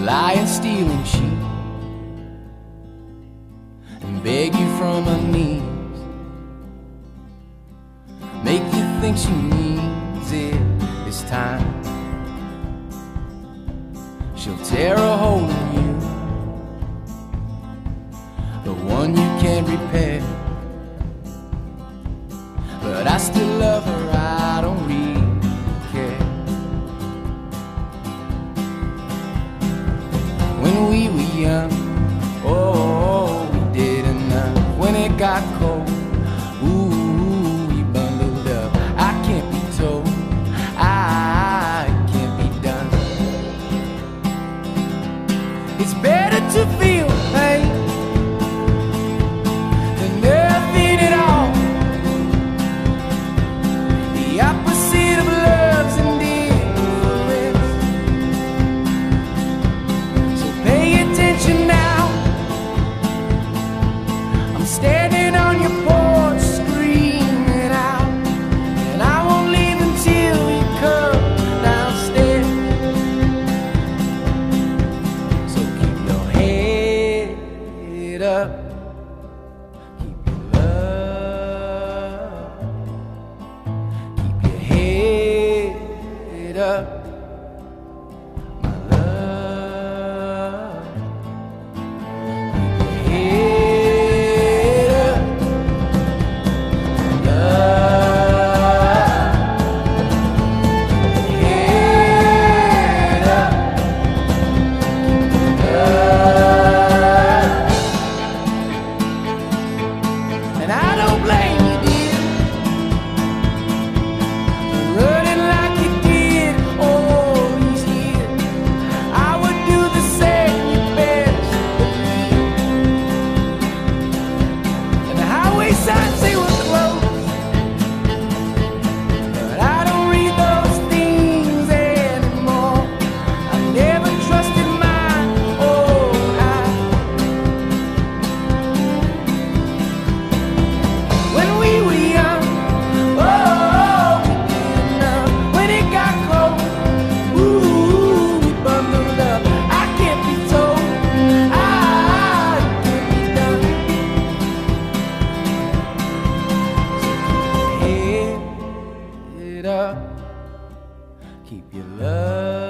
She'll lie and steal and cheat and beg you from her knees. Make you think she needs it this time. She'll tear a hole in you, the one you can't repair. But I still love her, When and I don't blame love.